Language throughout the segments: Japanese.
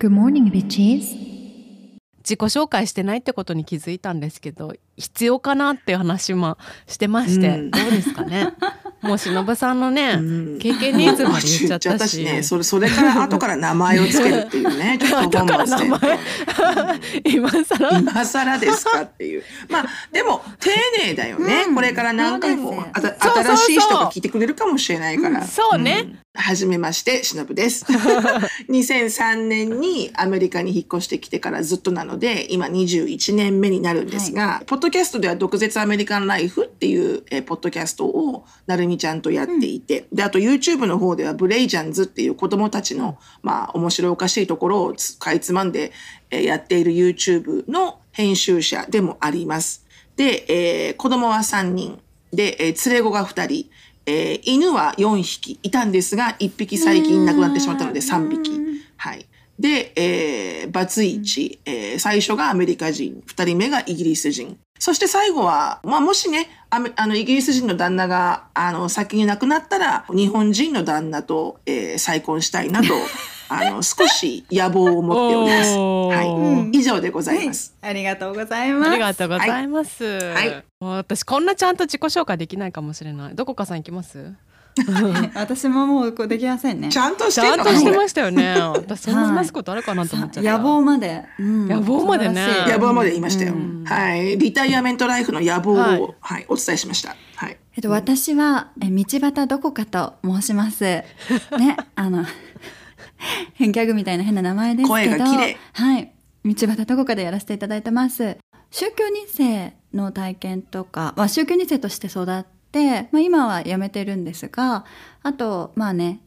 Good morning, bitches. 自己紹介してないってことに気づいたんですけど必要かなっていう話もしてまして、うん。どうですかね？もう忍さんのね、うん経験人数まで言っちゃったしね。それ、それから後から名前をつけるっていうね。ちょっと本末転倒今更今更ですかっていう。まあ、でも、丁寧だよね。うんこれから何回もそうですあたそうそうそう新しい人が聞いてくれるかもしれないから。そうね、んはじめまして、しのぶです。2003年にアメリカに引っ越してきてからずっとなので、今21年目になるんですが、ポッドキャストでは毒舌アメリカンライフっていう、えーポッドキャストをなるみちゃんとやっていて、で、あと YouTube の方ではブレイジャンズっていう子供たちの、まあ、面白おかしいところをつかいつまんで、えーやっている YouTube の編集者でもあります。で、えー子供は3人。で、えー連れ子が2人。えー犬は4匹いたんですが、1匹最近亡くなってしまったので3匹。はい。で、えーバツイチ、えー最初がアメリカ人、2人目がイギリス人。そして最後は、まあ、もしね、アメあの、イギリス人の旦那が、あの、先に亡くなったら、日本人の旦那と、えー再婚したいなと、あの、少し野望を持っております。はい。以上でございます。ありがとうございます。ありがとうございます、はいもう私こんなちゃんと自己紹介できないかもしれないどこかさん行きます？私ももうこうできませんね。ちゃんとしちゃんとしてましたよね私そんな話すことあるかなと思っちゃった、野望まで。うん野望までね野望まで言いましたよ。うんはい。リタイアメントライフの野望を、ははいい、お伝えしました。はい。えっと、私は、え道端どこかと申します。ね、あの、変ギャグみたいな変な名前ですけど。声が綺麗はい。道端どこかでやらせていただいてます。宗教2世の体験とか、まあ、宗教2世として育って、まあ、今は辞めてるんですが、あと、まあね、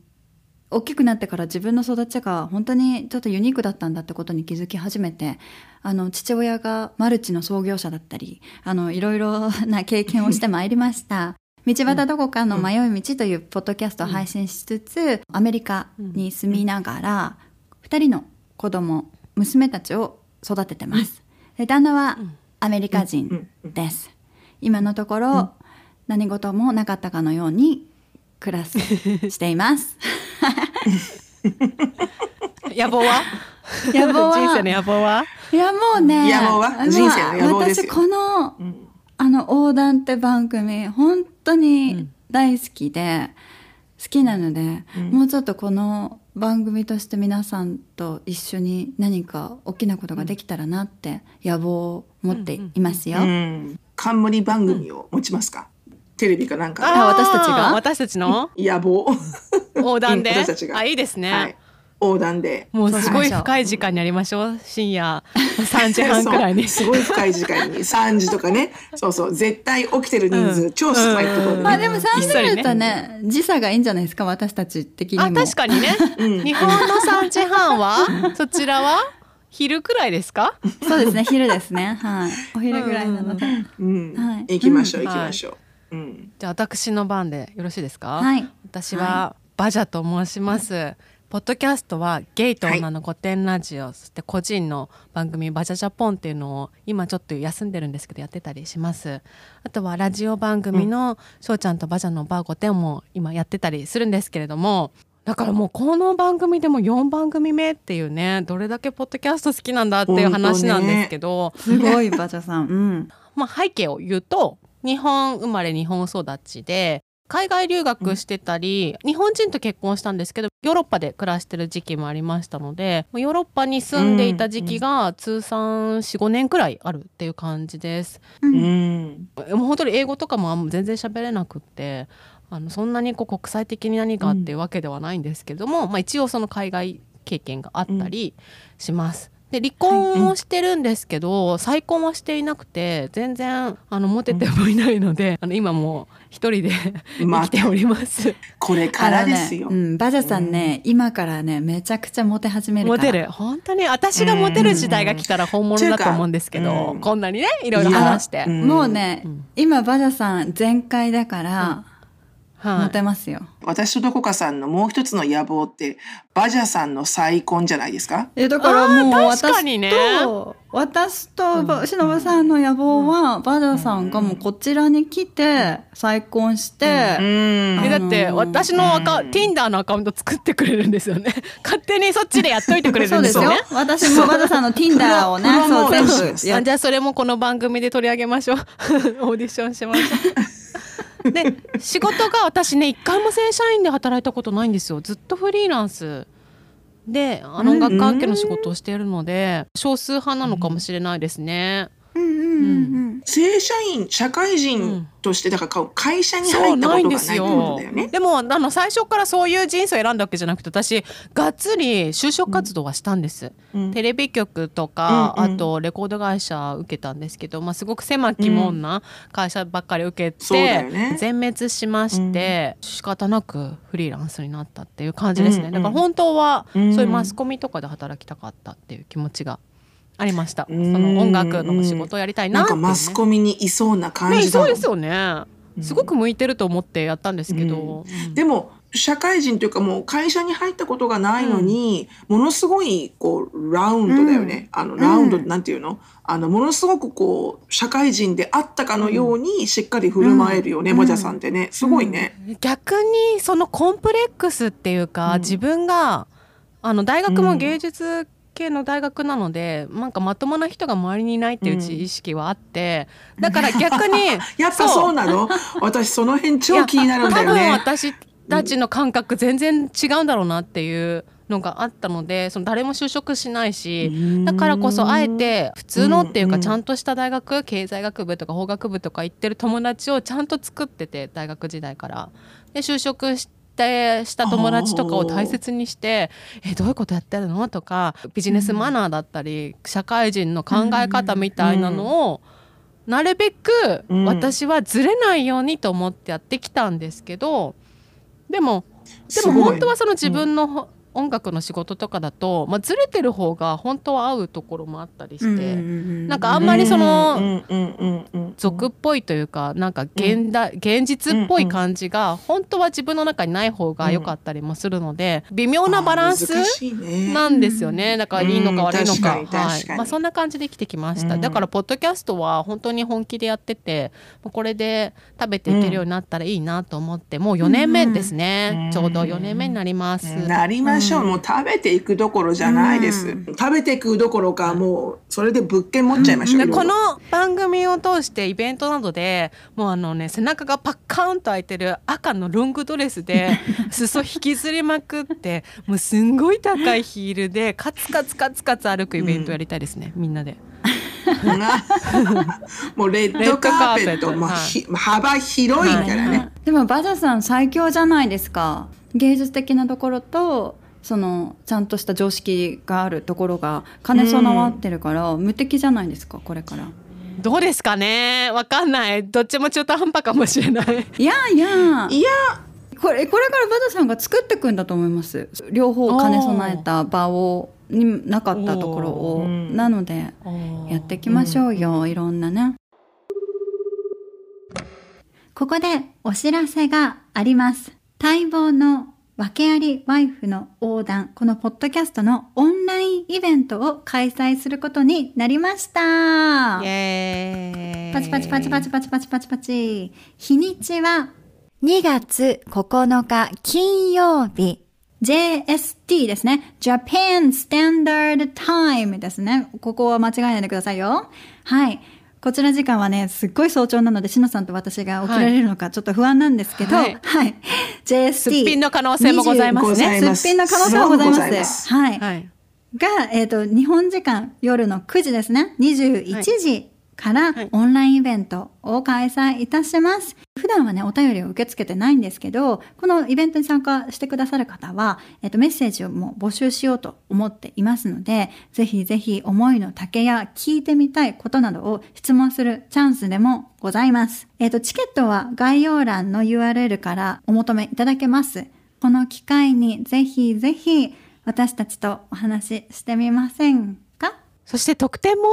大きくなってから自分の育ちが本当にちょっとユニークだったんだってことに気づき始めて、あの、父親がマルチの創業者だったり、あの、いろいろな経験をしてまいりました。道端どこかの迷い道というポッドキャストを配信しつつ、アメリカに住みながら、二人の子供、娘たちを育ててます。で旦那はアメリカ人です。今のところ、何事もなかったかのように暮らす、しています。野望は？野望は？人生の野望は？いやもうね野望は？まあ人生の野望ですよ。私この、あの横断って番組本当に大好きで、好きなので、もうちょっとこの番組として皆さんと一緒に何か大きなことができたらなって野望を持っていますよ。うん。冠番組を持ちますか、テレビかなんか。あ私たちが？私たちの？で。野望。横断で？私たちが。あいいですね、はい。横断で。もうすごい深い時間にやりましょう。深夜 3時半くらいに。すごい深い時間に。3時とかね。そうそう。絶対起きてる人数、うん。超少ないところでね、まあでも3ひっそりね。時だとね時差がいいんじゃないですか？私たち的にも。あ確かにね、日本の3時半は？そちらは？昼くらいですか？そうですね。昼ですね。はい。お昼ぐらいなので。うん。はい。行きましょううん行きましょう、うん。じゃあ私の番でよろしいですか？はい。私はバジャと申します、ポッドキャストはゲイと女の古典ラジオ、そして個人の番組バジャジャポンっていうのを今ちょっと休んでるんですけどやってたりします。あとはラジオ番組のしょうちゃんとバジャのバー5点も今やってたりするんですけれどもだからもうこの番組でも4番組目っていうねどれだけポッドキャスト好きなんだっていう話なんですけど、すごいバチャさん。うん。まあ、背景を言うと日本生まれ日本育ちで海外留学してたり、日本人と結婚したんですけどヨーロッパで暮らしてる時期もありましたのでヨーロッパに住んでいた時期が通算45年くらいあるっていう感じです。うんもう本当に英語とかも全然喋れなくってあのそんなにこう国際的に何かっていうわけではないんですけども、まあ、一応その海外経験があったりします。で離婚をしてるんですけど、再婚はしていなくて全然あのモテてもいないので、あの今もう一人で ま生きております。これからですよ、ねうん、バジャさんね、今からね、めちゃくちゃモテ始めるから。モテる。本当に私がモテる時代が来たら本物だと思うんですけど、うん。こんなにねいろいろ話して、もうね、うん。今バジャさん全開だから、モテますよ。私とどこかさんのもう一つの野望って、バジャさんの再婚じゃないですか？えだからもう私にね。と私とばしのぶさんの野望は、バダさんがもうこちらに来て再婚して、うん。えだってあのー私のアカ、Tinder のアカウント作ってくれるんですよね。勝手にそっちでやっといてくれそうですすよね。私もバダさんの Tinder をね そう全部じゃあそれもこの番組で取り上げましょう。オーディションしましょうで仕事が私ね一回も正社員で働いたことないんですよ。ずっとフリーランス。であの音楽関係の仕事をしているので少数派なのかもしれないですね、正社員、社会人として、だから会社に入ったことがないってことだよね。でもあの最初からそういう人生を選んだわけじゃなくて私がっつり就職活動はしたんです、うん。テレビ局とか、うんうん。あとレコード会社受けたんですけど、まあ、すごく狭き門な会社ばっかり受けて、よね。全滅しまして、仕方なくフリーランスになったっていう感じですね、うんうんだから本当はそううんいうマスコミとかで働きたかったっていう気持ちがありました、うん。その音楽の仕事をやりたいななんかマスコミにいそうな感ねじだもんそうですよね。すごく向いてると思ってやったんですけど、うん。でも社会人というかもう会社に入ったことがないのに、ものすごいこうラウンドだよね、あのラウンドなんていうの？あのものすごくこう社会人であったかのようにしっかり振る舞えるよね、うん。バジャさんってね。すごいね。逆にそのコンプレックスっていうか、うん。自分があの大学も芸術系の大学なので、なんかまともな人が周りにいないっていう自意識はあって、だから逆に やっぱそうなの？私その辺超気になるんだよ多分ね。私たちの感覚全然違うんだろうなっていうのがあったのでその誰も就職しないしだからこそあえて普通のっていううんうん。かちゃんとした大学経済学部とか法学部とか行ってる友達をちゃんと作ってて大学時代から。で就職してした友達とかを大切にして「えどういうことやってるの?」とかビジネスマナーだったり社会人の考え方みたいなのをなるべくうん。私はずれないようにと思ってやってきたんですけどでもですも本当はその自分の音楽の仕事とかだと、まあ、ずれてる方が本当は合うところもあったりして、なんかあんまりそのうんうんうんうん俗っぽいというかなんか現代、現実っぽい感じが本当は自分の中にない方が良かったりもするので、微妙なバランスなんですよね。だからいいのか悪いのか。はい。まあそんな感じで生きてきました。うん。だからポッドキャストは本当に本気でやってて、これで食べていけるようになったらいいなと思って、もう4年目ですね。うん。ちょうど4年目になります。なりましょう、もう食べていくどころじゃないです、うん。食べていくどころかもうそれで物件持っちゃいましょう、でいろいろこの番組を通してイベントなどでもうあのね背中がパッカーンと開いてる赤のロングドレスで 裾引きずりまくってもうすんごい高いヒールでカツカツカツカツ歩くイベントやりたいですね、みんなで。な。もうレッドカーペットまあ、ひ幅広いからね、でもバジャさん最強じゃないですか。芸術的なところとそのちゃんとした常識があるところが兼ね備わってるから、無敵じゃないですかこれから。どうですかね？わかんない。どっちも中途半端かもしれない。いやいや。いや。これこれからバジャさんが作っていくんだと思います。両方兼ね備えた場をになかったところを、なのでやっていきましょうよ、いろんなね。ここでお知らせがあります。待望の訳ありワイフの横断このポッドキャストのオンラインイベントを開催することになりましたイエーイパチパチパチパチパチパチパチパチ日にちは2月9日金曜日 JST ですね。Japan Standard Time ですね。ここは間違えないでくださいよ。はい。こちら時間はね、すっごい早朝なので、しのさんと私が起きられるのかちょっと不安なんですけど、は。はいい JST。すっぴんの可能性もございますねございますすっぴんの可能性もございます。ますはい。はいが、えっ、と、日本時間夜の9時ですね。21時からはいオンラインイベントを開催いたします。普段はね、お便りを受け付けてないんですけど、このイベントに参加してくださる方は、えっ、と、メッセージをもう募集しようと思っていますので、ぜひぜひ思いの丈や聞いてみたいことなどを質問するチャンスでもございます。えっ、と、チケットは概要欄の URL からお求めいただけます。この機会にぜひぜひ私たちとお話ししてみませんか？そして特典も？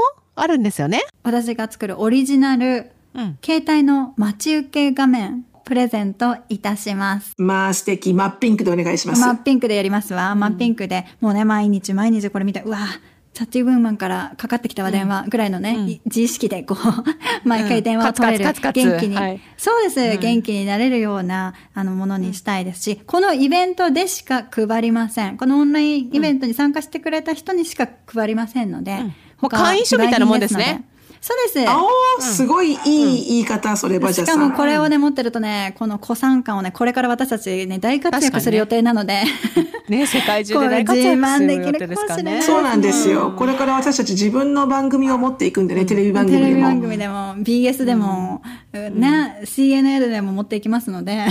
あるんですよね。私が作るオリジナルうん。携帯の待ち受け画面プレゼントいたします。まあ素敵。真っピンクでお願いします。真っピンクでやりますわ。真っピンクで、もうね、毎日毎日これ見て、うわチャッチーブーマンからかかってきたわ、電話ぐらいのね、うん。い自意識でこう、毎回電話を取れる、元気に、はい。そうです、うん。元気になれるような、あの、ものにしたいです。し、このイベントでしか配りません。このオンラインイベントに参加してくれた人にしか配りませんので、もう会員証みたいなもんですね。そうです。あおーすごいいい言い方、それ、バジャしかさん。もこれをね、持ってるとね、この古参感をね、これから私たちね、大活躍する予定なので、ね、世界中で大活躍する予定ですからね。そうなんですよ。これから私たち自分の番組を持っていくんでね、テレビ番テレビ組でも。番組でも BS でも、ね CNN でも持っていきますので、はい。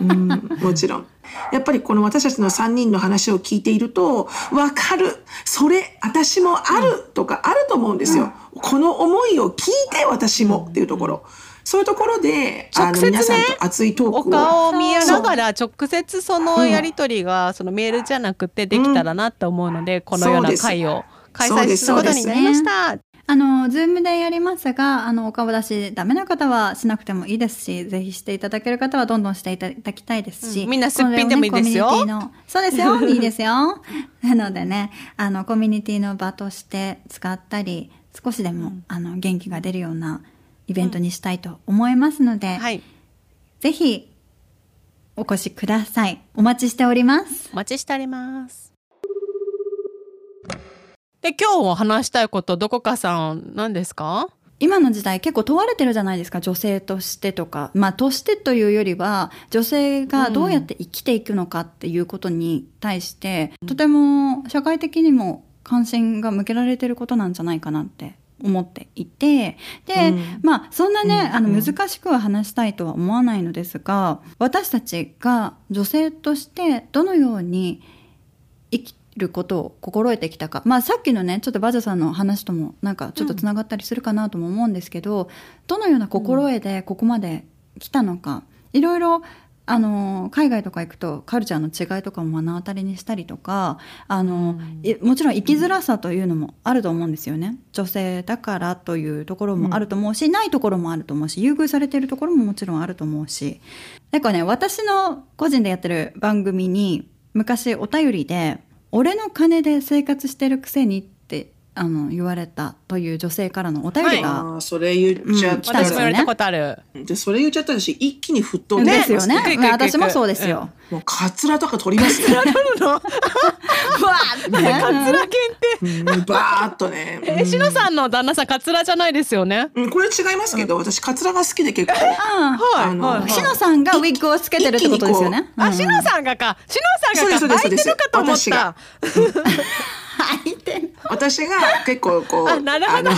うん、もちろん。やっぱりこの私たちの3人の話を聞いていると、わかるそれ、私もあるとかあると思うんですよ。この思いを聞いて私もっていうところ。そういうところで、直接ね熱いトークを。顔を見ながら直接そのやり取りがそのメールじゃなくてできたらなと思うので、このような会を開催することになりました。あの、ズームでやりますが、あの、お顔出しダメな方はしなくてもいいですし、ぜひしていただける方はどんどんしていただきたいですし。うんみんなすっぴんでもいいですよねそうですよ。いいですよ。なのでね、あの、コミュニティの場として使ったり、少しでも、あの、元気が出るようなイベントにしたいと思いますので、はい。ぜひ、お越しください。お待ちしております。お待ちしております。で、今日話したいこと、どこかさん、何ですか？今の時代結構問われてるじゃないですか女性としてとか。まあとしてというよりは女性がどうやって生きていくのかっていうことに対して、とても社会的にも関心が向けられてることなんじゃないかなって思っていて。で、うん。まあそんなね、うん。あの難しくは話したいとは思わないのですが私たちが女性としてどのように生きることを心得てきたか、まあ、さっきのねちょっとバジャさんの話ともなんかちょっとつながったりするかなとも思うんですけど、どのような心得でここまで来たのか、いろいろあの海外とか行くとカルチャーの違いとかも目の当たりにしたりとかあの、いもちろん生きづらさというのもあると思うんですよね。女性だからというところもあると思うし、ないところもあると思うし優遇されているところももちろんあると思うし。なんかね私の個人でやってる番組に昔お便りで「俺の金で生活してるくせに」あの言われたという女性からのお便りが、ああ、それ言っちゃっうん来たんですよね私も言われたことある。で、それ言っちゃったらし、一気に沸騰になですよねりますね。まあ私もそうですよ。もうカツラとか取りますよ。うわカツラ限 定。うんバーっとね。え、しのさんの旦那さん、カツラじゃないですよね？うん、これ違いますけど、私カツラが好きで結構。あはい。あのはい。しのさんがウィッグをつけてるってことですよね。あ、しのさんがか。しのさんがか。そうですそうです相手のかと思った。はいて私が結構こう、あなるほどの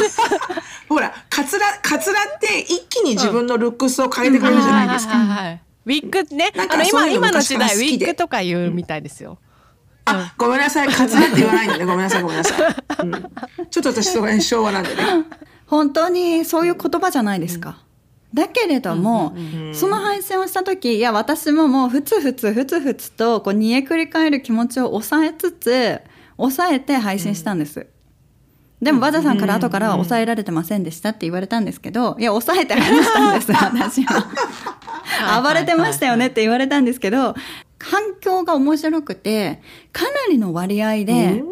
ほら、カツラ、カツラって一気に自分のルックスを変えてくれるじゃないですか。はいはいはいウィッグね。なんかあの、今、今の時代、ウィッグとか言うみたいですよ。あ、ごめんなさい、カツラって言わないんだね。ごめんなさい、ごめんなさい。うん、ちょっと私、そこら辺昭和なんでね。本当にそういう言葉じゃないですか。だけれども、その配信をした時いや私ももうふつふつふつふつとこう煮えくり返る気持ちを抑えつつ抑えて配信したんです。でもバザさんから後からは抑えられてませんでしたって言われたんですけどいや抑えて話したんです 私は。暴れてましたよねって言われたんですけど環境が面白くてかなりの割合で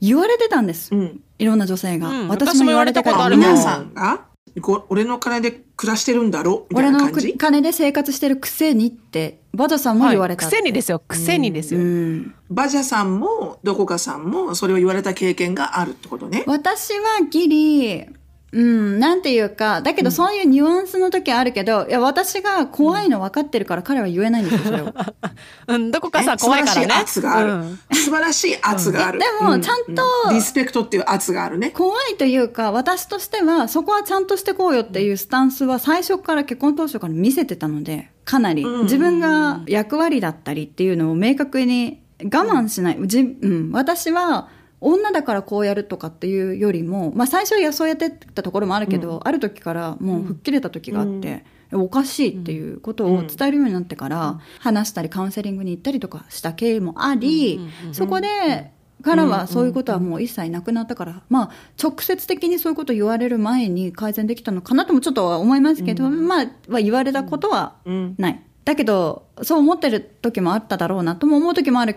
言われてたんです、うん。いろんな女性が、うん。私も言われたから私も言われたことあるもん皆さんが、こ俺の金で暮らしてるんだろみた俺のいな感じ？金で生活してるくせにってバザさんも言われたはい癖にですよ。癖にですうよ。んバジャさんも、どこかさんも、それを言われた経験があるってことね。私はギリうんなんていうかだけどそういうニュアンスの時あるけど、いや私が怖いの分かってるから彼は言えないんですよそれを うん、どこかさえ怖いからね。素晴らしい圧がある。うん。素晴らしい圧がある。でもうちゃんとうリスペクトっていう圧があるね。怖いというか私としてはそこはちゃんとしてこうよっていうスタンスは最初から結婚当初から見せてたのでかなり。うん。自分が役割だったりっていうのを明確に我慢しない、じうん、私は女だからこうやるとかっていうよりも、まあ、最初はそうやってたところもあるけど、ある時からもう吹っ切れた時があって、おかしいっていうことを伝えるようになってから、話したりカウンセリングに行ったりとかした経緯もあり、うんうんうんそこでからはそういうことはもう一切なくなったから、まあ直接的にそういうこと言われる前に改善できたのかなともちょっとは思いますけど、まあは言われたことはうん。ない。だけどそう思ってる時もあっただろうなとも思う時もある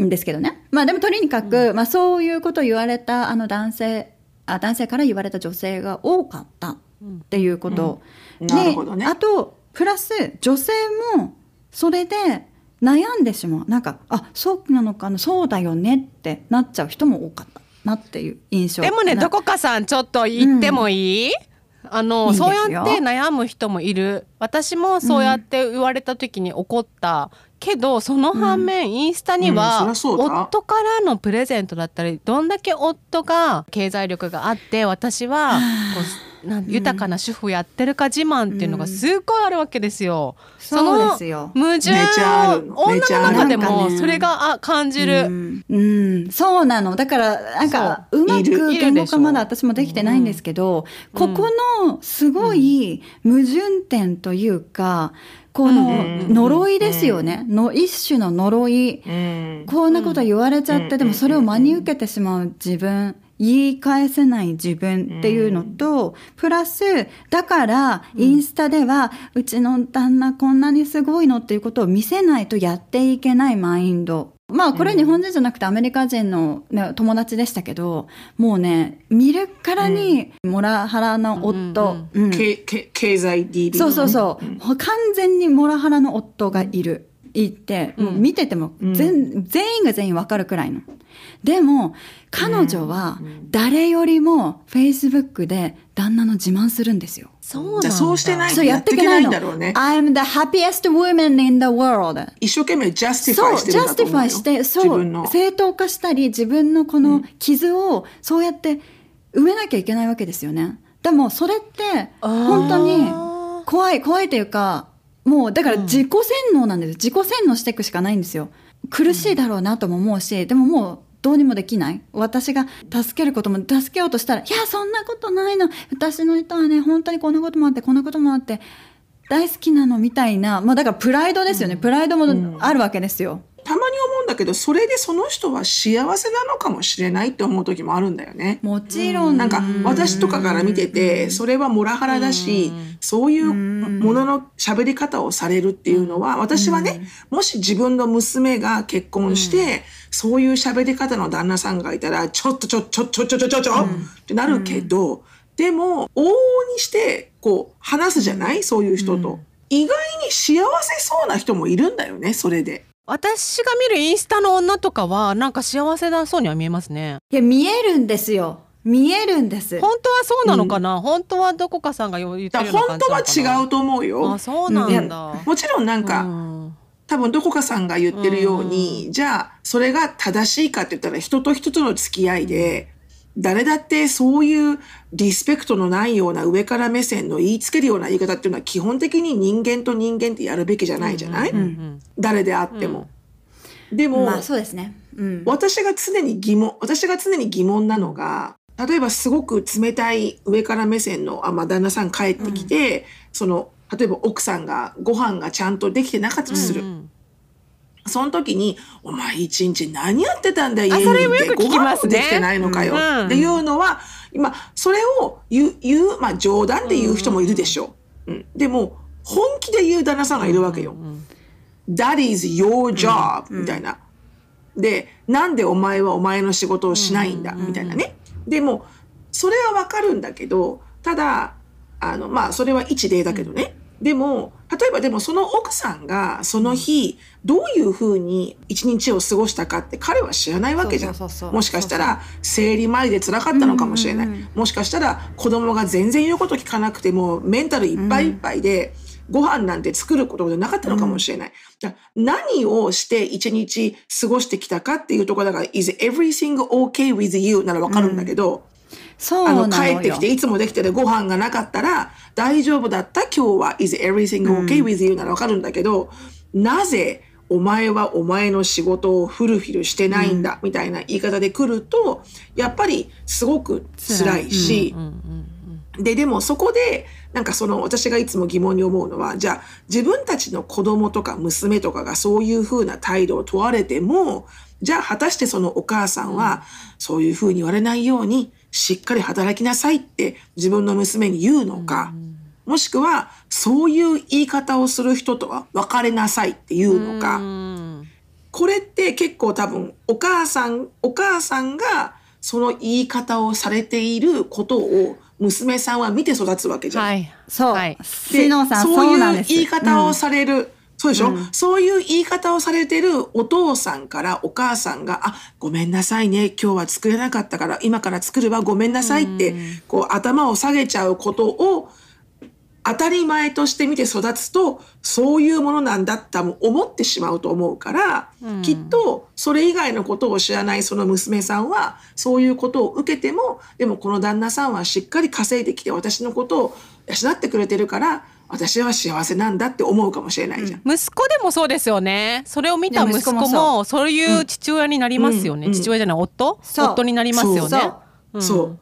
んですけどね。まあでもとにかく、まあそういうことを言われたあの男性あ男性から言われた女性が多かったっていうこと。うん。なるほどね。であとプラス女性もそれで悩んでしまう。なんかあそうなのかなそうだよねってなっちゃう人も多かったなっていう印象。でもねなどこかさんちょっと言ってもいい、あのそうやって悩む人もいる。私もそうやって言われた時に怒った、けどその反面、インスタには、うん夫からのプレゼントだったりどんだけ夫が経済力があって私はこうなん豊かな主婦やってるか自慢っていうのがすっごいあるわけですよ。そうですよ。矛盾女の中でもそれがあ感じる。うん、うん。そうなの。だからなんかう。まく言語化まだ私もできてないんですけど、ここのすごい矛盾点というかこのうん呪いですよね、の一種の呪い、うん。こんなこと言われちゃって、うん。でもそれを真に受けてしまう自分、言い返せない自分っていうのと、プラス、だから、インスタでは、うちの旦那こんなにすごいのっていうことを見せないとやっていけないマインド。まあ、これ日本人じゃなくてアメリカ人の、ね、友達でしたけど、もうね、見るからに、モラハラの夫、うんけけ経済 DB そうそうそう、完全にモラハラの夫がいる。いて、もう見てても全,、全員が全員わかるくらいの。でも、彼女は誰よりも Facebook で旦那の自慢するんですよ。そうなんだじゃあそうしてないそうやっていけないの。やっていけないんだろうね I'm the happiest woman in the world. 一生懸命ジャスティファイしてジャスティるんだと思うよファイして、そう、正当化したり、自分のこの傷をそうやって埋めなきゃいけないわけですよね。でも、それって、本当に怖い、怖いというか、もう、だから自己洗脳なんです。自己洗脳していくしかないんですよ。苦しいだろうなとも思うし、でももう、どうにもできない。私が助けることも助けようとしたら、いや、そんなことないの。私の人はね、本当にこんなこともあって、こんなこともあって、大好きなのみたいな、まあだからプライドですよね。プライドもあるわけですよ。たまに思うんだけどそれでその人は幸せなのかもしれないって思う時もあるんだよね。もちろん。なんか私とかから見ててそれはモラハラだしそういうものの喋り方をされるっていうのは私はねもし自分の娘が結婚してそういう喋り方の旦那さんがいたらちょっとちょちょちょちょちょちょちょってなるけどでも往々にしてこう話すじゃない？そういう人と。意外に幸せそうな人もいるんだよねそれで。私が見るインスタの女とかはなんか幸せだそうには見えますねいや、見えるんですよ。見えるんです。本当はそうなのかな、本当はどこかさんが言ってだる本ような感じなのかな？当は違うと思うよ。あそうなんだ、もちろんなんか、うん多分どこかさんが言ってるように、じゃあそれが正しいかって言ったら人と人との付き合いで、誰だってそういうリスペクトのないような上から目線の言いつけるような言い方っていうのは基本的に人間と人間ってやるべきじゃないじゃない、誰であっても。でも、まあそうですね。うん。私が常に疑問、私が常に疑問なのが、例えばすごく冷たい上から目線の、あ、まあ、旦那さん帰ってきて、その、例えば奥さんがご飯がちゃんとできてなかったとする。うんその時に、お前一日何やってたんだ家にいそれもてよく聞きますねご飯もできてないのかよ、うんっていうのは、今、それを言う、言う、まあ冗談で言う人もいるでしょう。うんでも、本気で言う旦那さんがいるわけよ。That is your job、みたいな。で、なんでお前はお前の仕事をしないんだ、みたいなね。でも、それはわかるんだけど、ただ、あの、まあ、それは一例だけどね。でも、例えばでもその奥さんがその日、どういうふうに一日を過ごしたかって彼は知らないわけじゃん。もしかしたら生理前で辛かったのかもしれない。もしかしたら子供が全然言うこと聞かなくてもメンタルいっぱいいっぱいで、ご飯なんて作ることじゃなかったのかもしれない。だから何をして一日過ごしてきたかっていうところだから、is everything okay with you ならわかるんだけど、あの、そうなのよ。帰ってきて、いつもできてるご飯がなかったら、大丈夫だった今日は、is everything okay with you? ならわかるんだけど、なぜ、お前はお前の仕事をフルフィルしてないんだ、みたいな言い方で来ると、やっぱりすごく辛いし、で、でもそこで、なんかその私がいつも疑問に思うのは、じゃあ自分たちの子供とか娘とかがそういうふうな態度を問われても、じゃあ果たしてそのお母さんはそういうふうに言われないようにしっかり働きなさいって自分の娘に言うのか、もしくはそういう言い方をする人とは別れなさいって言うのか、これって結構多分お母さん、お母さんがその言い方をされていることを娘さんは見て育つわけじゃん。はい。そう。はいでそういう。言い方をうんされる、そうでしょ、うん。そういう言い方をされてるお父さんからお母さんが、あ、ごめんなさいね、今日は作れなかったから、今から作るわ、ごめんなさいって、こう頭を下げちゃうことを当たり前として見て育つと、そういうものなんだって思ってしまうと思うから、きっとそれ以外のことを知らないその娘さんは、そういうことを受けても、でもこの旦那さんはしっかり稼いできて私のことを養ってくれてるから、私は幸せなんだって思うかもしれないじゃん。息子でもそうですよね。それを見た息子ももそういう父親になりますよね。うん父親じゃない夫、夫になりますよね。そう。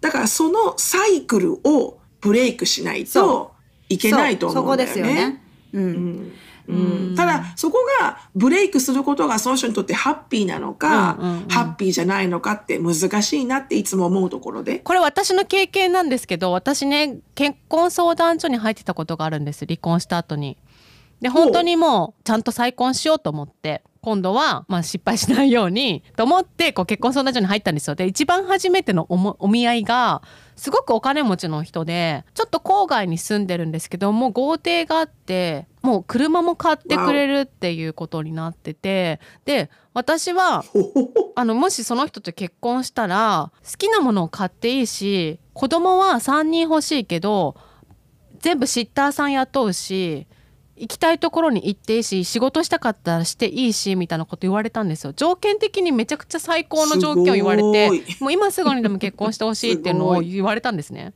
だからそのサイクルをブレイクしないそといけないと思うんだよそうそこですよね。うん。うんただそこがブレイクすることがその人にとってハッピーなのか、うんうんうんハッピーじゃないのかって難しいなっていつも思うところで。これ私の経験なんですけど私ね結婚相談所に入ってたことがあるんです離婚した後に。で本当にもうちゃんと再婚しようと思って今度はまあ失敗しないようにと思ってこう結婚相談所に入ったんですよ。で一番初めてのおもお見合いがすごくお金持ちの人でちょっと郊外に住んでるんですけどもう豪邸があってもう車も買ってくれるっていうことになっててで私はあのもしその人と結婚したら好きなものを買っていいし子供は3人欲しいけど全部シッターさん雇うし行きたいところに行っていいし仕事したかったらしていいしみたいなこと言われたんですよ。条件的にめちゃくちゃ最高の条件を言われてすもう今すぐにでも結婚してほしいっていうのを言われたんですね。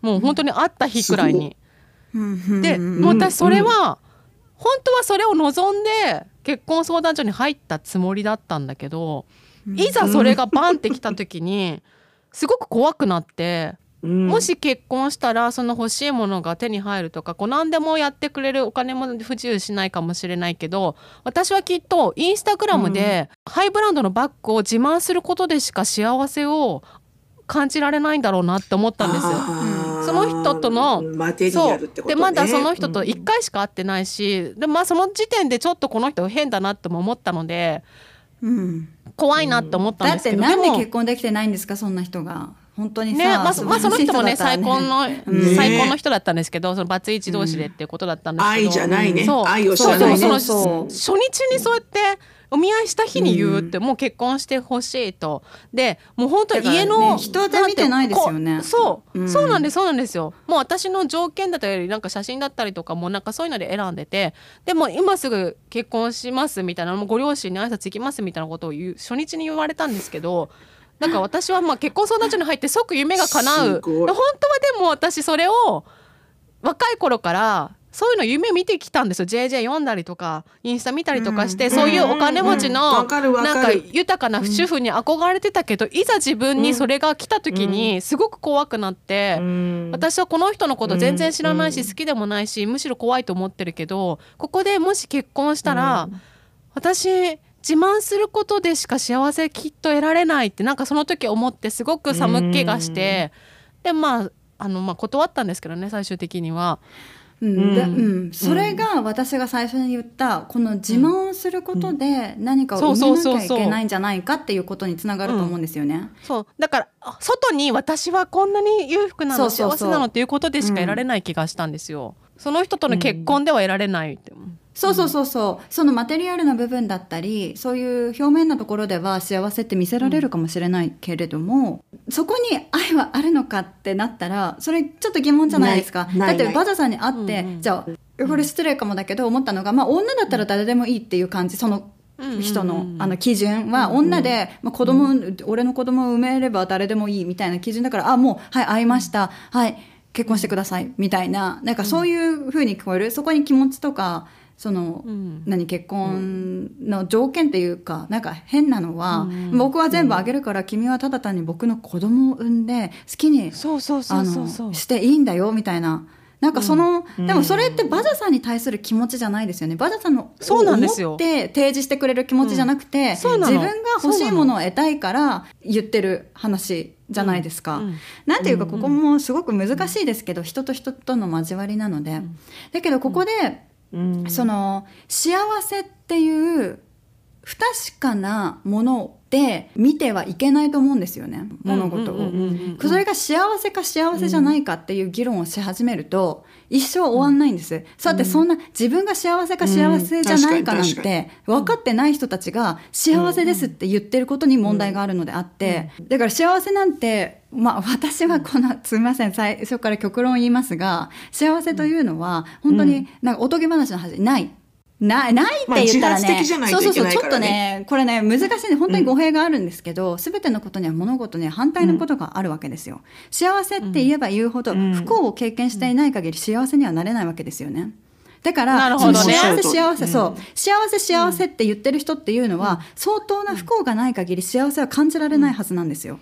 もう本当に会った日くらいに。でもう私それは本当はそれを望んで結婚相談所に入ったつもりだったんだけどいざそれがバンってきた時にすごく怖くなってうんもし結婚したらその欲しいものが手に入るとかこう何でもやってくれるお金も不自由しないかもしれないけど私はきっとインスタグラムでハイブランドのバッグを自慢することでしか幸せを感じられないんだろうなって思ったんです。あーその人とのマテリそう。でまだその人とうん1回しか会ってないし、でまあその時点でちょっとこの人変だなっても思ったのでうん。怖いなって思ったんだってですけど、でもなんで結婚できてないんですかそんな人が。本当にさ。ねまあ、そまあその人もね素晴らしい再婚の、うん。再婚の人だったんですけどそのバツイチ同士でっていうことだったんですけど、愛じゃないね。そう。愛を知らないね。そうそう初日にそうやってお見合いした日に言うって、もう結婚してほしいと。でもう本当だからね家の、人で見てないですよね。そう、うん。そうなんですそうなんですよ。もう私の条件だったりなんか写真だったりとかもなんかそういうので選んでてでも今すぐ結婚しますみたいなもうご両親に挨拶行きますみたいなことを言う初日に言われたんですけどなんか私はまあ結婚相談所に入って即夢が叶う。本当はでも私それを若い頃からそういうの夢見てきたんですよ。JJ 読んだりとかインスタ見たりとかして、うん。そういうお金持ちうん。のなんか豊かな主婦に憧れてたけど、いざ自分にそれが来た時にすごく怖くなって、うん。私はこの人のこと全然知らないし、うん。好きでもないしむしろ怖いと思ってるけどここでもし結婚したら、私自慢することでしか幸せきっと得られないってなんかその時思ってすごく寒気がして、でまああのまあ断ったんですけどね最終的には。うん。でうん。うん、それが私が最初に言ったこの自慢をすることで何かをそう埋めなきゃいそうそうそうけないんじゃないかっていうことにつながると思うんですよね。そうだからあ外に私はこんなに裕福なのそうそうそう幸せなのっていうことでしか得られない気がしたんですよ。その人との結婚では得られないって。そうそうそうそう。そのマテリアルな部分だったりそういう表面なところでは幸せって見せられるかもしれないけれども、そこに愛はあるのかってなったらそれちょっと疑問じゃないですか。だってバザさんに会って、うんうん。じゃあこれ失礼かもだけど思ったのが、まあ、女だったら誰でもいいっていう感じ。その人の,、あの基準は女で、まあ、子供、俺の子供を産めれば誰でもいいみたいな基準だからあもうはい会いました。はい結婚してください。みたいななんかそういう風に聞こえる。そこに気持ちとかその、うん。何結婚の条件っていうか、なんか変なのは、うん。僕は全部あげるから、君はただ単に僕の子供を産んで好きにしていいんだよみたいな。なんかその、うん。でもそれってバジャさんに対する気持ちじゃないですよね。バジャさんのそうなんですよ。思って提示してくれる気持ちじゃなくて、自分が欲しいものを得たいから言ってる話じゃないですか。うん。なんていうかここもすごく難しいですけど、人と人との交わりなので、だけどここで、うんその幸せっていう不確かなもので見てはいけないと思うんですよね物事を。うんうんうんうんそれが幸せか幸せじゃないかっていう議論をし始めると、一生終わんないんです。そうやってそんな自分が幸せか幸せじゃないかなんて分かってない人たちが幸せですって言ってることに問題があるのであって、だから幸せなんて、まあ私はこの、すみません、最初から極論言いますが、幸せというのは本当になんかおとぎ話の話ない。ない、ないって言ったらね、そうそうそう、ちょっとね、これね、難しいんで、本当に語弊があるんですけど、すべ、てのことには物事には反対のことがあるわけですよ。幸せって言えば言うほど、ん。不幸を経験していない限り幸せにはなれないわけですよね。だから、ね。幸せ幸せ、うんそう、幸せ幸せって言ってる人っていうのは、相当な不幸がない限り幸せは感じられないはずなんですよ。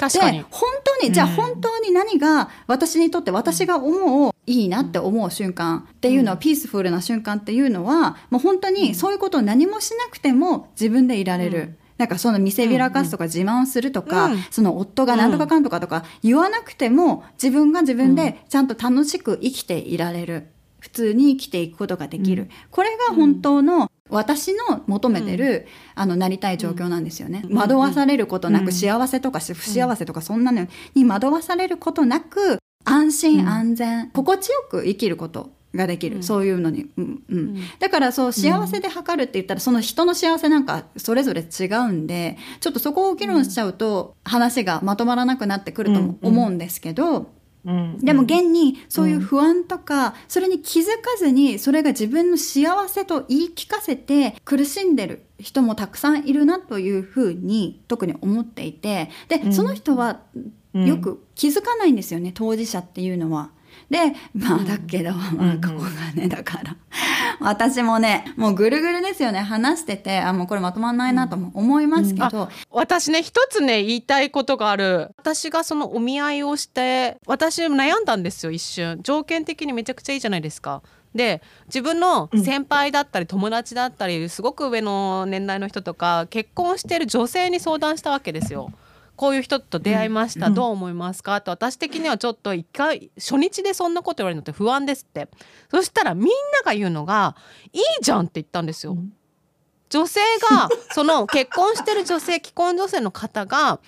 で確かに。本当にじゃあ本当に何が私にとって私が思ういいなって思う瞬間っていうのは、ピースフルな瞬間っていうのはもう本当にそういうことを何もしなくても自分でいられる。なんかその見せびらかすとか自慢するとか、うん。その夫が何とかかんとかとか言わなくても自分が自分でちゃんと楽しく生きていられる。普通に生きていくことができる。これが本当の私の求めてる、あの、なりたい状況なんですよね。惑わされることなく、うん。幸せとか不幸せとかそんなのに惑わされることなく、安心安全、心地よく生きることができる。うん。そういうのに。うんうん。ん。だからそう、幸せで測るって言ったら、その人の幸せなんかそれぞれ違うんで、ちょっとそこを議論しちゃうと、話がまとまらなくなってくるとも思うんですけど、うん。でも現にそういう不安とか、それに気づかずにそれが自分の幸せと言い聞かせて苦しんでる人もたくさんいるなというふうに特に思っていてで、うん。その人はうんよく気づかないんですよね当事者っていうのは。でまあだけど、まあここがねだから。私もねもうぐるぐるですよね話しててあもうこれまとまんないなとも思いますけど、私ね一つね言いたいことがある。私がそのお見合いをして私悩んだんですよ一瞬。条件的にめちゃくちゃいいじゃないですか。で自分の先輩だったり友達だったりすごく上の年代の人とか結婚してる女性に相談したわけですよ。こういう人と出会いました、うん。どう思いますか？って私的にはちょっと一回初日でそんなこと言われるのって不安ですって。そしたらみんなが言うのが「いいじゃん」って言ったんですよ。女性が その結婚してる女性既婚女性の方が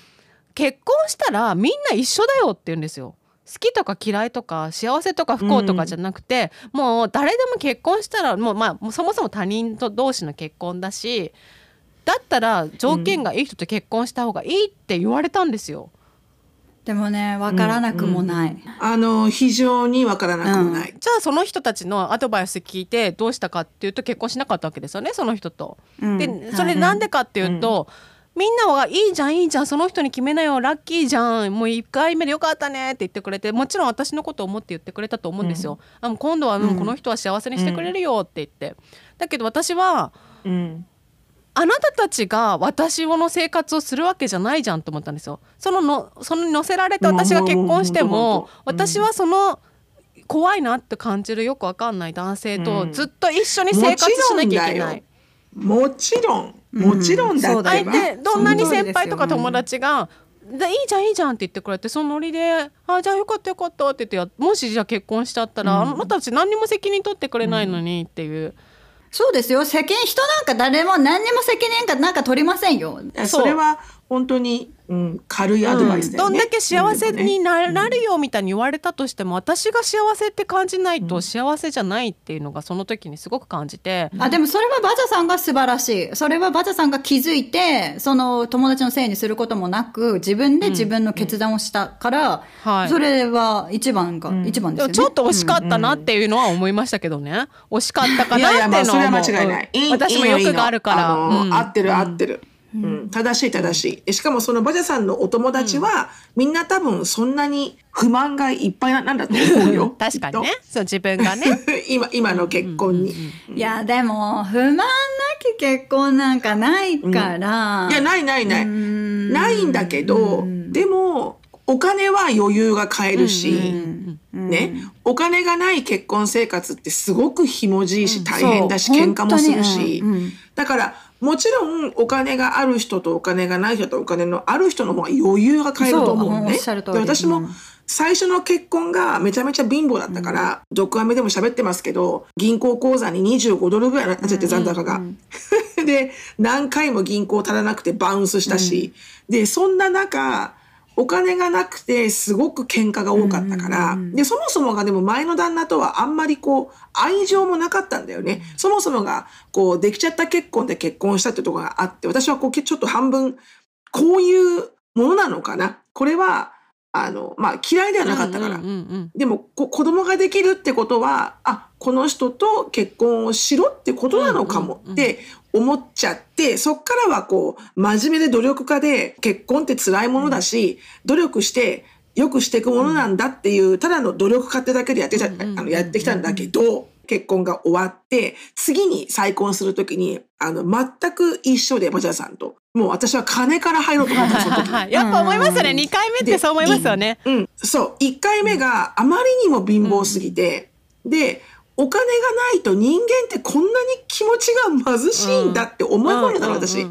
結婚したらみんな一緒だよって言うんですよ。好きとか嫌いとか幸せとか不幸とかじゃなくて、もう誰でも結婚したらもうまあそもそも他人と同士の結婚だしだったら条件がいい人と結婚した方がいいって言われたんですよ。でもねわからなくもない。あの非常にわからなくもない。じゃあその人たちのアドバイス聞いてどうしたかっていうと結婚しなかったわけですよねその人と。うんでそれなんでかっていうと、みんなは「いいじゃんいいじゃんその人に決めなよラッキーじゃんもう1回目でよかったね」って言ってくれてもちろん私のことを思って言ってくれたと思うんですよ。う今度は、うんこの人は幸せにしてくれるよって言って。だけど私はうんあなたたちが私の生活をするわけじゃないじゃんと思ったんですよ。そののその乗せられて私が結婚してうんもうん。私はその怖いなって感じるよくわかんない男性とうん。ずっと一緒に生活しなきゃいけない。もちろんもちろんだって相手どんなに先輩とか友達が「でいいじゃんいいじゃん」って言ってくれてそのノリで「あじゃあよかったよかった」って言ってやもしじゃあ結婚しちゃったら、うん。あなたたち何にも責任取ってくれないのにっていう。そうですよ。世間、人なんか誰も何にも責任かなんか取りませんよ。それは本当に、うん、軽いアドバイスだよね、どんだけ幸せになるよみたいに言われたとしても私が幸せって感じないと幸せじゃないっていうのがその時にすごく感じて、あ、でもそれはバジャさんが素晴らしい。それはバジャさんが気づいて、その友達のせいにすることもなく、自分で自分の決断をしたから、はい。それは一番が、ん。一番ですよね。ちょっと惜しかったなっていうのは思いましたけどね。惜しかったかなっていうのはいやいやまあそれは間違いない。私も欲があるから。合ってる合ってる、うん、正しい正しい。でしかもそのバジャさんのお友達は、みんな多分そんなに不満がいっぱいなんだと思うよ。確かにね。そう自分がね。今、今の結婚に。いやでも不満なき結婚なんかないから、いや、ないないない。ん。ないんだけど、でも、お金は余裕が買えるし、ね、お金がない結婚生活ってすごくひもじいし大変だし、そう。喧嘩もするし、だからもちろんお金がある人とお金がない人とお金のある人の方が余裕が買えると思うね。っしゃる通り。で私もうん。最初の結婚がめちゃめちゃ貧乏だったから、毒アメでも喋ってますけど、銀行口座に25ドルぐらいなっちゃって残高が。で、何回も銀行足らなくてバウンスしたし、で、そんな中、お金がなくてすごく喧嘩が多かったから、で、そもそもがでも前の旦那とはあんまりこう、愛情もなかったんだよね。そもそもが、こう、できちゃった結婚で結婚したってところがあって、私はこう、ちょっと半分、こういうものなのかな。これは、あの、まあ、嫌いではなかったから。でもこ子供ができるってことはあこの人と結婚をしろってことなのかもって思っちゃって、そっからはこう真面目で努力家で結婚って辛いものだし、努力してよくしていくものなんだっていう、ただの努力家ってだけでやってきた、あのやってきたんだけど、結婚が終わって、次に再婚するときに、あの、全く一緒で、バジャさんと。もう私は金から入ろうと思った、その時 やっぱ思いますよね2回目ってそう思いますよね。うん、そう。1回目があまりにも貧乏すぎて、で、お金がないと人間ってこんなに気持ちが貧しいんだって思い込んでたの、私。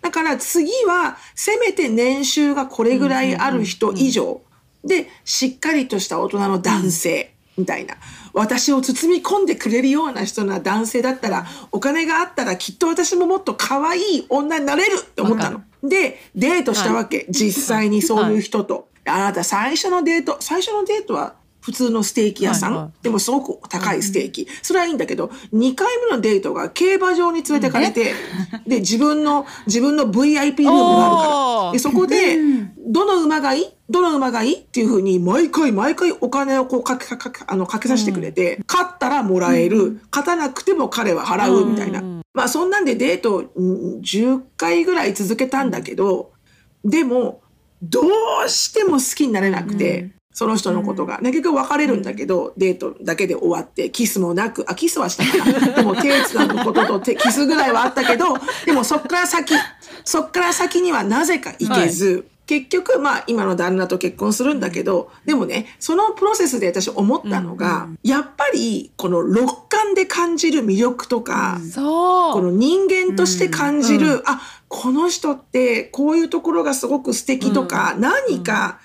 だから次は、せめて年収がこれぐらいある人以上、で、しっかりとした大人の男性、みたいな。私を包み込んでくれるような人な男性だったら、お金があったらきっと私ももっと可愛い女になれるって思ったの。で、デートしたわけ。実際にそういう人と。あなた最初のデート、最初のデートは普通のステーキ屋さん、はいはい。でもすごく高いステーキ。それはいいんだけど、2回目のデートが競馬場に連れてかれて、で、自分の、自分の VIP ルームがあるから。で、そこで、どの馬がいい？どの馬がいい？っていうふうに、毎回毎回お金をこうかけ、かけ、あの、かけさせてくれて、勝ったらもらえる、勝たなくても彼は払うみたいな。まあ、そんなんでデートうん10回ぐらい続けたんだけど、でも、どうしても好きになれなくて、その人のことが。結局別れるんだけど、デートだけで終わって、キスもなく、あ、キスはしたか。な。でも手つなぐことと手 キスぐらいはあったけど、でもそっから先、そっから先にはなぜか行けず、結局、まあ、今の旦那と結婚するんだけど、でもね、そのプロセスで私思ったのが、やっぱり、この六感で感じる魅力とか、そう。この人間として感じる、あ、この人ってこういうところがすごく素敵とか、何か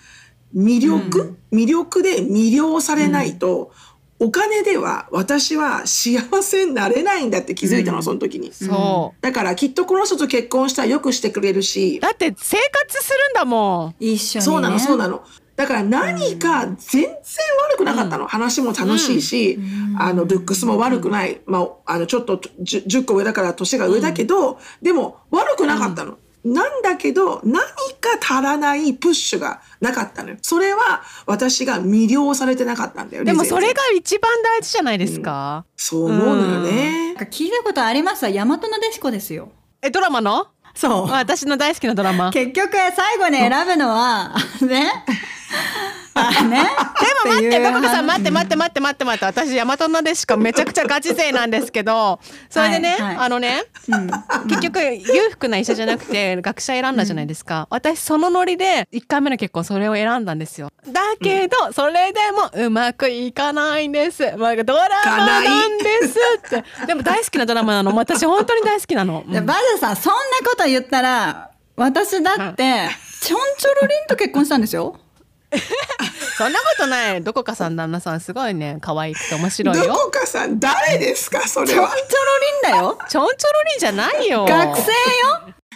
魅力、魅力で魅了されないと、お金では私は幸せになれないんだって気づいたの、その時に。そうだからきっとこの人と結婚したらよくしてくれるし、だって生活するんだもん。一緒に、ね、そうなの、そうなの。だから何か全然悪くなかったの。話も楽しいし、あの、ルックスも悪くない。まあ、あの、ちょっと 10, 10個上だから年が上だけど、でも悪くなかったの。なんだけど、何か足らないプッシュがなかったのよ。それは私が魅了されてなかったんだよね。でもそれが一番大事じゃないですか？そう思うのよね。なんか聞いたことあります？わ大和なでしこですよえドラマの？そう私の大好きなドラマ。で結局最後に選ぶのは ね？あねも待って、いうどこかさん待って待って待って待って待って、私大和なでしかめちゃくちゃガチ勢なんですけど、それでね、はいはいあのね、結局裕福な医者じゃなくて学者選んだじゃないですか。私そのノリで1回目の結婚それを選んだんですよ。だけど、それでもうまくいかないんです。まあ、ドラマなんですって。でも大好きなドラマなの。私本当に大好きなの。うんでバズさんそんなこと言ったら私だってちょんちょろりんと結婚したんですよ そんなことない。どこかさん旦那さんすごいね、可愛くて面白いよ。どこかさん、誰ですか？それは。ちょんちょろりんだよちょんちょろりんじゃないよ。学生よ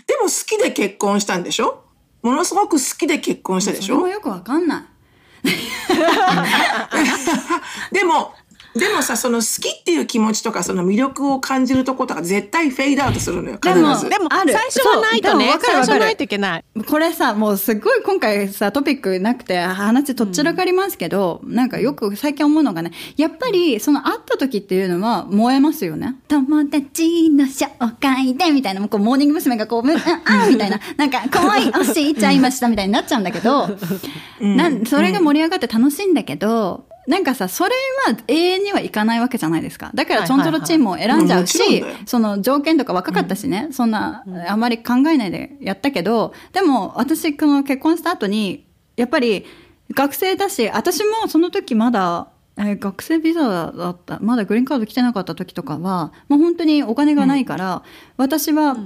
でも好きで結婚したんでしょ？ものすごく好きで結婚したでしょ？それもよくわかんない でも、でもさ、その好きっていう気持ちとか、その魅力を感じるとことか絶対フェードアウトするのよ、必でもず。でもある。最初はないとね。最初はないといけないこれさ、もうすっごい今回さ、トピックなくて話とっちらかりますけど、なんかよく最近思うのがね、やっぱりその会った時っていうのは燃えますよね。友達の紹介で、みたいな、もうこうモーニング娘。がこう、うん、あ、みたいな、なんか可愛い教えちゃいましたみたいになっちゃうんだけど、なんそれが盛り上がって楽しいんだけど、なんかさ、それは永遠にはいかないわけじゃないですか。だから、ちょんちょろチームを選んじゃうし、はいはいはいその条件とか若かったしね、そんな、あまり考えないでやったけど、でも私、この結婚した後に、やっぱり学生だし、私もその時まだ、えー学生ビザだった、まだグリーンカード来てなかった時とかは、もう本当にお金がないから、私は、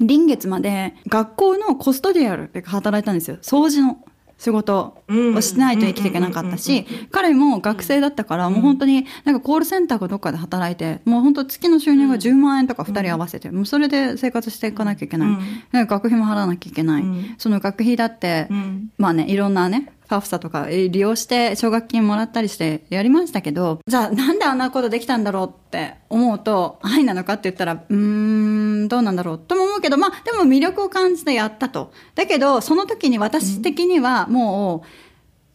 臨月まで学校のコストディアルで働いたんですよ。掃除の仕事をしないと生きていけなかったし、彼も学生だったから、もう本当になんかコールセンターかどっかで働いて、もう本当月の収入が10万円とか2人合わせて、もうそれで生活していかなきゃいけない。なん。か学費も払わなきゃいけない。その学費だって、まあね、いろんなね、ファフサとかえ利用して奨学金もらったりしてやりましたけど、じゃあなんであんなことできたんだろうって思うと、愛なのかって言ったら、うーん、どうなんだろうとも思うけど、まあでも魅力を感じてやったと。だけど、その時に私的にはもう、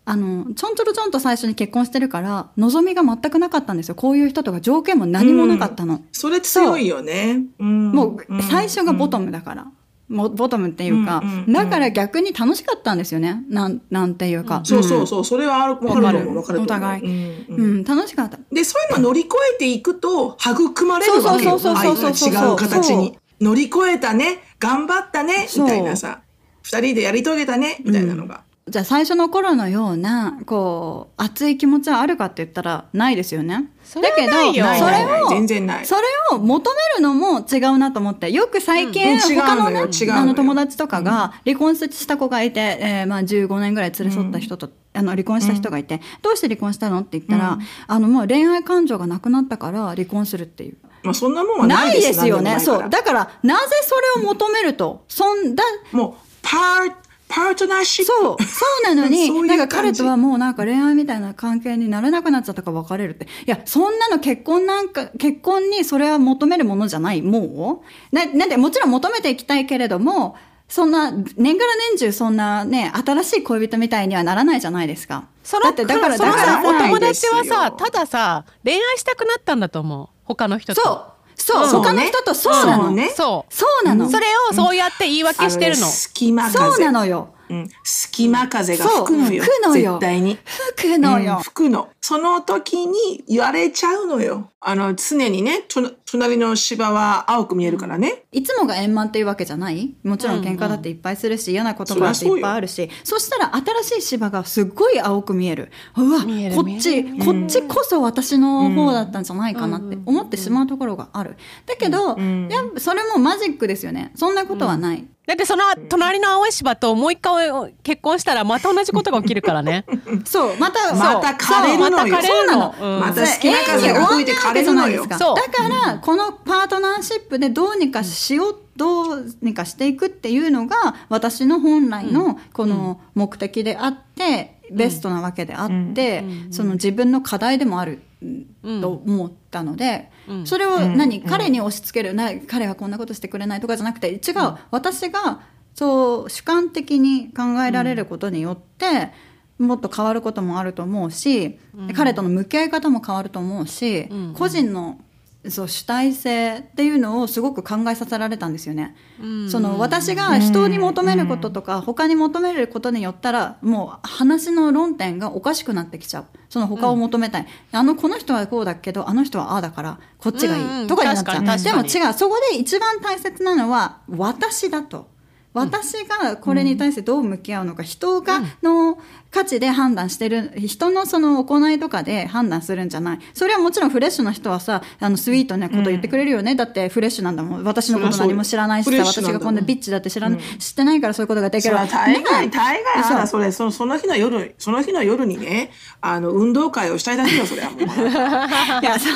あの、ちょんちょろちょんと最初に結婚してるから、望みが全くなかったんですよ。こういう人とか条件も何もなかったの。それ強いよね。うんもう最初がボトムだから。ボトムっていうか、うんうんうんだから逆に楽しかったんですよね。なん、なんていうか。そうそうそう、それはある、わかるわかる。お互いうんうんうん、楽しかった。で、そういうのを乗り越えていくと、育まれるわけよ。そうそうそうそう違う形に。乗り越えたね、頑張ったね、みたいなさ。二人でやり遂げたね、みたいなのが。じゃあ最初の頃のような、こう、熱い気持ちはあるかって言ったらないですよね。それはないよ。ないそれを、全然ない。それを求めるのも違うなと思って、よく最近、うん。他のね、違うのよ。あの友達とかが離婚した子がいて、えーまあ15年ぐらい連れ添った人と、あの離婚した人がいて、どうして離婚したのって言ったら、あのもう恋愛感情がなくなったから離婚するっていう。まあそんなもんはなないいです。ですよね。そう。だから、なぜそれを求めると、そんだ、もう、パー、パートナーシップ。そう、そうなのに、なんか彼とはもうなんか恋愛みたいな関係になれなくなっちゃったから別れるって。いや、そんなの結婚なんか、結婚にそれは求めるものじゃない、もう？な、なんで、もちろん求めていきたいけれども、そんな、年がら年中そんなね、新しい恋人みたいにはならないじゃないですか。そのだって、だから、だからお友達はさよたださ恋愛したくなったんだと思う他の人とそう、そう、他の人とそうなの。ねそうそうなの。それをそうやって言い訳してるの隙間風。そうなのよ。うん。隙間風が吹くのよ。そう吹くのよ絶対に。吹くのよ。うん吹くの。その時に言われちゃうのよ。あの、常にね、と隣の芝は青く見えるからね。いつもが円満っていうわけじゃない？もちろん喧嘩だっていっぱいするし、嫌な言葉だっていっぱいあるし、そしたら新しい芝がすっごい青く見える。うわ、こっち、こっちこそ私の方だったんじゃないかなって思ってしまうところがある。だけど、んやっぱそれもマジックですよね。そんなことはない。だってその隣の青い芝ともう一回結婚したらまた同じことが起きるからね。そう、また、また枯れるのよ。そうまた枯れるのそうなの。うん。また好きな風が吹いて枯れるのよ。だから、このパートナーシップでどうにかしよう、どうにかしていくっていうのが、私の本来のこの目的であって、ベストなわけであって、その自分の課題でもあるうん。と思ったので、うんそれをうん。何、彼に押し付ける。な、彼はこんなことしてくれないとかじゃなくて、違う、私がそう主観的に考えられることによって、もっと変わることもあると思うし、彼との向き合い方も変わると思うし、うん。個人のそう主体性っていうのをすごく考えさせられたんですよね。うん。その私が人に求めることとか他に求めることによったらもう話の論点がおかしくなってきちゃう。その他を求めたい、あのこの人はこうだけどあの人はああだからこっちがいい、うん。うんとかになっちゃう。でも違う。そこで一番大切なのは私だと。私がこれに対してどう向き合うのか、人がの価値で判断してる人のその行いとかで判断するんじゃない。それはもちろんフレッシュな人はさあのスイートなこと言ってくれるよね、だってフレッシュなんだもん。私のこと何も知らないしさ私がこんなビッチだって知らない、知ってないからそういうことができるそれは大概、ね大概、あら、それ、その、その日の夜、その日の夜にね、あの、運動会をしたいだけよ、それはもう。いやさ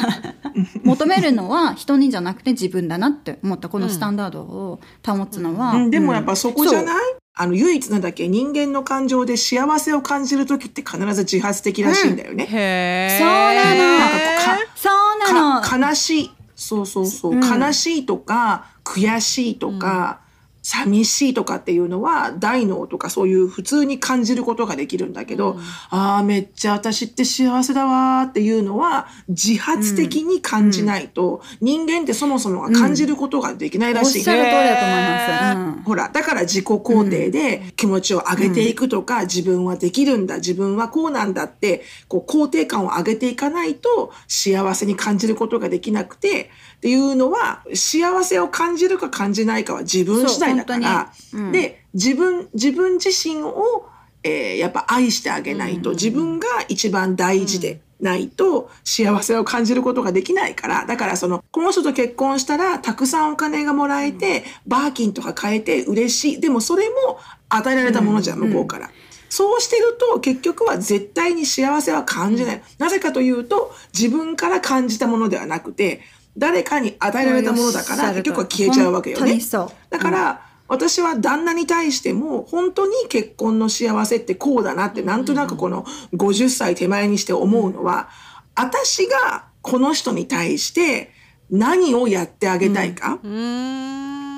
求めるのは人にじゃなくて自分だなって思ったこのスタンダードを保つのは、うん。でもやっぱそこじゃない？あの、唯一なんだっけ、人間の感情で幸せを感じる時って必ず自発的らしいんだよね。へえ。そうなのそうなのか悲しい。そうそうそう。うん悲しいとか、悔しいとか、寂しいとかっていうのは、大脳とかそういう普通に感じることができるんだけど、ああ、めっちゃ私って幸せだわーっていうのは、自発的に感じないと、人間ってそもそもが感じることができないらしい。おっしゃる通りだと思います。うんほら、だから自己肯定で気持ちを上げていくとか、自分はできるんだ、自分はこうなんだって、こう肯定感を上げていかないと幸せに感じることができなくて、っていうのは、幸せを感じるか感じないかは自分次第だから、うん。で、自分、自分自身を、えーやっぱ愛してあげないと、自分が一番大事で、ないと幸せを感じることができないから、だからその、この人と結婚したらたくさんお金がもらえて、バーキンとか買えて嬉しい。でもそれも与えられたものじゃん、向こうから。そうしてると結局は絶対に幸せは感じない。なぜかというと自分から感じたものではなくて誰かに与えられたものだから結局は消えちゃうわけよね。だから、私は旦那に対しても本当に結婚の幸せってこうだなってなんとなくこの50歳手前にして思うのは、私がこの人に対して何をやってあげたいか。っ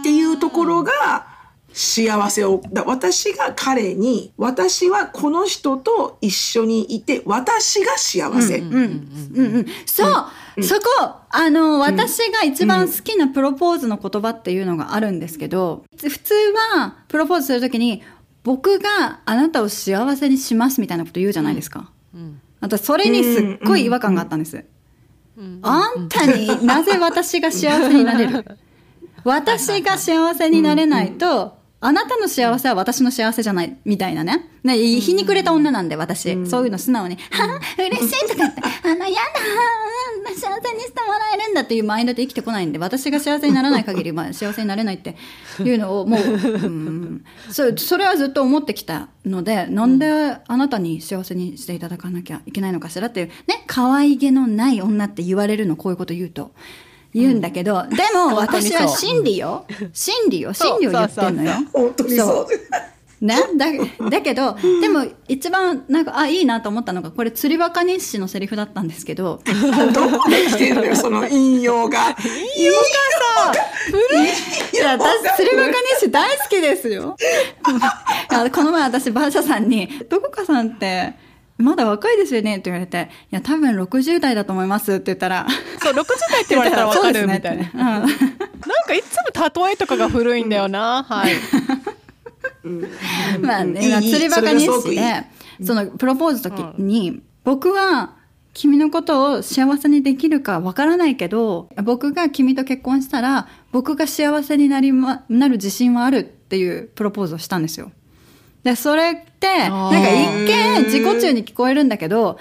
ていうところが幸せをだ私が彼に私はこの人と一緒にいて私が幸せ、うんうんうん、そう、そこあの私が一番好きなプロポーズの言葉っていうのがあるんですけど、普通はプロポーズするときに僕があなたを幸せにしますみたいなこと言うじゃないですか。うん。私それにすっごい違和感があったんです。うん。あんたになぜ私が幸せになれる？私が幸せになれないと、あなたの幸せは私の幸せじゃない、みたいなね。ね、ひにくれた女なんで、私。そういうの素直に、はぁ、嬉しいとか言って、あの、やだー、幸せにしてもらえるんだっていうマインドで生きてこないんで、私が幸せにならない限り、まあ、幸せになれないっていうのを、もう、うん、そそれはずっと思ってきたので、なんであなたに幸せにしていただかなきゃいけないのかしらっていう、ね、可愛げのない女って言われるの、こういうこと言うと。言うんだけど、でも本当にそう私は真理よ。真理よ。真理を言ってんのよ。本当にそうね、だだけど、でも一番なんか、あ、いいなと思ったのが、これ釣りバカ日誌のセリフだったんですけど、どこで来てるのよその引用が引用いや、私、釣りバカ日誌大好きですよ。あこの前私、バーシャさんに、どこかさんって、まだ若いですよねって言われて、いや、多分60代だと思いますって言ったら、そう、60代って言われたらわかるみたいな。ねなんかいつも例えとかが古いんだよな。はい。まあね、釣りバカ日それがすごくいい誌で、そのプロポーズの時に、僕は君のことを幸せにできるかわからないけど、僕が君と結婚したら、僕が幸せになりま、なる自信はあるっていうプロポーズをしたんですよ。で、それって、なんか一見自己中に聞こえるんだけど、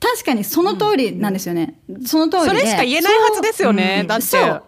確かにその通りなんですよね。その通りで。それしか言えないはずですよね。だって。そう。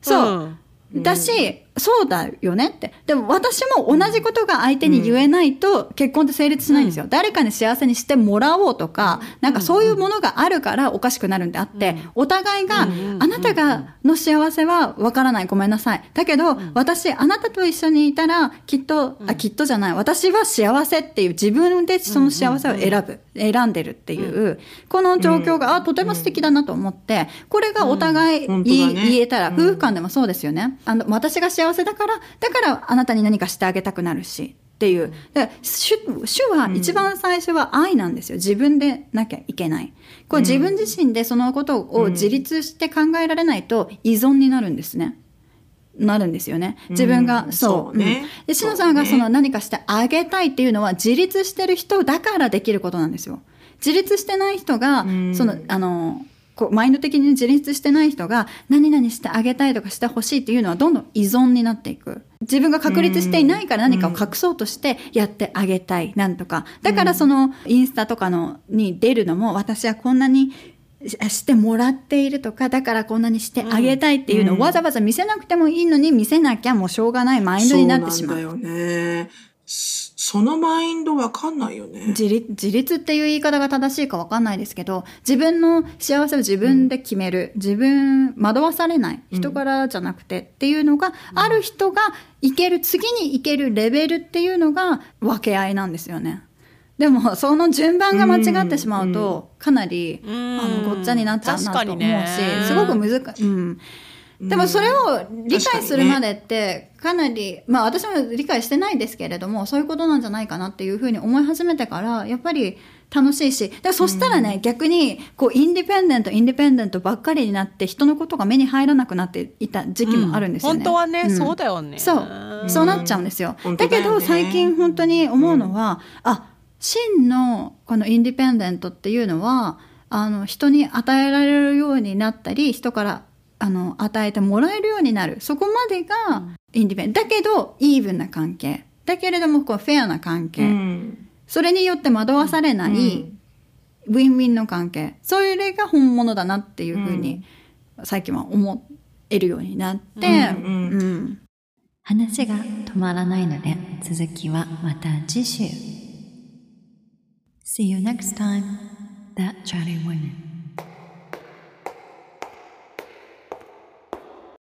そう。うんだし、そうだよねって。でも私も同じことが相手に言えないと結婚って成立しないんですよ。誰かに幸せにしてもらおうとか、なんかそういうものがあるからおかしくなるんであって、お互いが、あなたがの幸せはわからない。ごめんなさい。だけど、私、あなたと一緒にいたら、きっと、あ、きっとじゃない。私は幸せっていう自分でその幸せを選ぶ。選んでるっていう、この状況が、あ、とても素敵だなと思って、これがお互いうん言言えたら、夫婦間でもそうですよね。あの、私が幸せだから、だからあなたに何かしてあげたくなるし。っていう。で主主は一番最初は愛なんですよ。自分でなきゃいけない。こう自分自身でそのことを自立して考えられないと依存になるんですね。なるんですよね。自分が、うんそう。ねうんで、しのさんがその何かしてあげたいっていうのは自立してる人だからできることなんですよ。自立してない人が、うんその、あの、こうマインド的に自立してない人が何々してあげたいとかしてほしいっていうのはどんどん依存になっていく。自分が確立していないから何かを隠そうとしてやってあげたい、なんとか。だからそのインスタとかのに出るのも私はこんなにししてもらっているとか、だからこんなにしてあげたいっていうのをわざわざ見せなくてもいいのに見せなきゃもうしょうがないマインドになってしまう。そうなんだよね。そそのマインドわかんないよね。自立自立っていう言い方が正しいかわかんないですけど自分の幸せを自分で決める、自分惑わされない人からじゃなくてっていうのが、ある人がいける次に行けるレベルっていうのが分け合いなんですよね。でもその順番が間違ってしまうとかなり、んあのごっちゃになっちゃうなと思うし、ね。すごく難しい、うん、でもそれを理解するまでってかなりまあ私も理解してないですけれどもそういうことなんじゃないかなっていうふうに思い始めてからやっぱり楽しいしでそしたらね、逆にこうインディペンデントインディペンデントばっかりになって人のことが目に入らなくなっていた時期もあるんですよね。本当はね、うん。そうだよね。そう、そうなっちゃうんですよ。だけ本当だよね。ど最近本当に思うのは、あ、真のこのインディペンデントっていうのは、あの人に与えられるようになったり、人からあの与えてもらえるようになる。そこまでがインディペン。だけど、イーブンな関係。だけれども、こうフェアな関係。うんそれによって惑わされない、うんウィンウィンの関係。それが本物だなっていうふうに、最近は思えるようになって、うんうん話が止まらないので続きはまた次週 See you next time, That Chatty Women